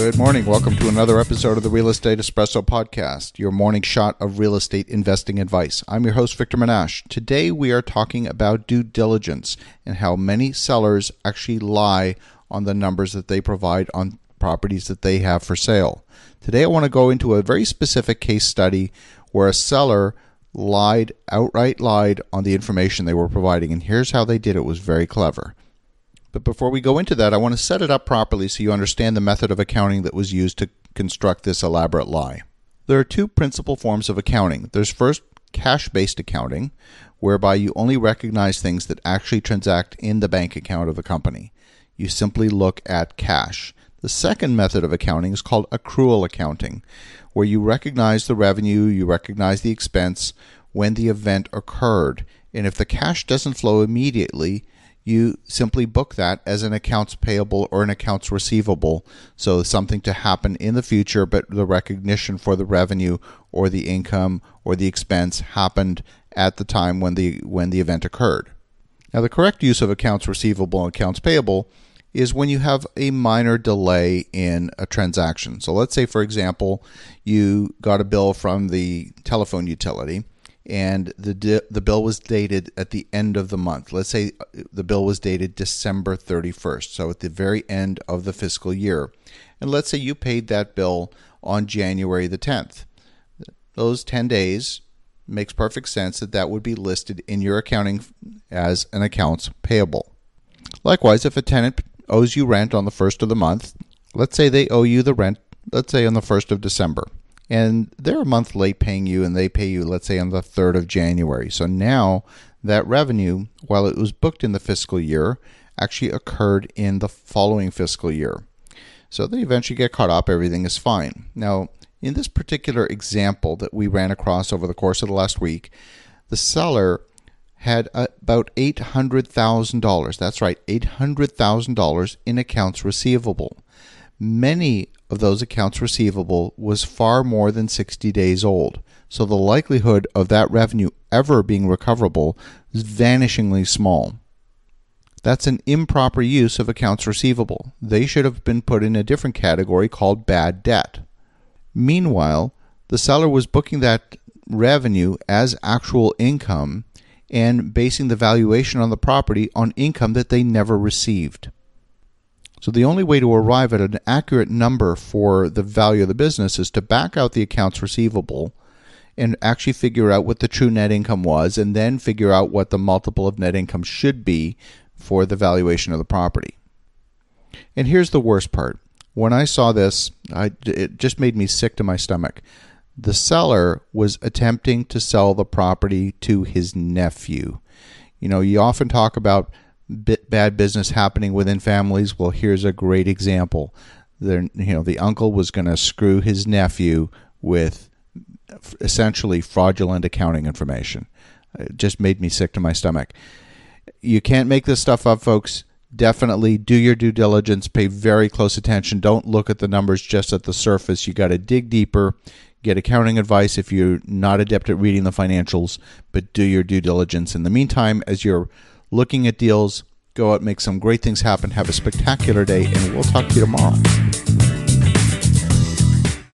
Good morning. Welcome to another episode of the Real Estate Espresso Podcast, your morning shot of real estate investing advice. I'm your host, Victor Menasce. Today we are talking about due diligence and how many sellers actually lie on the numbers that they provide on properties that they have for sale. Today I want to go into a very specific case study where a seller lied, outright lied on the information they were providing. And here's how they did it, it was very clever. But before we go into that, I want to set it up properly so you understand the method of accounting that was used to construct this elaborate lie. There are two principal forms of accounting. There's first cash based accounting, whereby you only recognize things that actually transact in the bank account of the company. You simply look at cash. The second method of accounting is called accrual accounting, where you recognize the revenue, you recognize the expense when the event occurred. And if the cash doesn't flow immediately, you simply book that as an accounts payable or an accounts receivable. So something to happen in the future, but the recognition for the revenue or the income or the expense happened at the time when the when the event occurred. Now the correct use of accounts receivable and accounts payable is when you have a minor delay in a transaction. So let's say for example, you got a bill from the telephone utility and the the bill was dated at the end of the month. Let's say uh, the bill was dated December 31st, so at the very end of the fiscal year. And let's say you paid that bill on January the 10th. Those 10 days makes perfect sense that that would be listed in your accounting as an accounts payable. Likewise, if a tenant owes you rent on the 1st of the month, let's say they owe you the rent let's say on the 1st of December and they're a month late paying you and they pay you let's say on the 3rd of January. So now that revenue while it was booked in the fiscal year actually occurred in the following fiscal year. So they eventually get caught up, everything is fine. Now, in this particular example that we ran across over the course of the last week, the seller had about $800,000. That's right, $800,000 in accounts receivable. Many of those accounts receivable was far more than 60 days old, so the likelihood of that revenue ever being recoverable is vanishingly small. That's an improper use of accounts receivable. They should have been put in a different category called bad debt. Meanwhile, the seller was booking that revenue as actual income and basing the valuation on the property on income that they never received. So the only way to arrive at an accurate number for the value of the business is to back out the accounts receivable and actually figure out what the true net income was and then figure out what the multiple of net income should be for the valuation of the property. And here's the worst part. When I saw this, I, it just made me sick to my stomach. The seller was attempting to sell the property to his nephew. You know, you often talk about bad business happening within families. Well, here's a great example. There, you know, the uncle was going to screw his nephew with essentially fraudulent accounting information. It just made me sick to my stomach. You can't make this stuff up, folks. Definitely do your due diligence. Pay very close attention. Don't look at the numbers just at the surface. You got to dig deeper. Get accounting advice if you're not adept at reading the financials, but do your due diligence. In the meantime, as you're looking at deals. Go out, make some great things happen. Have a spectacular day, and we'll talk to you tomorrow.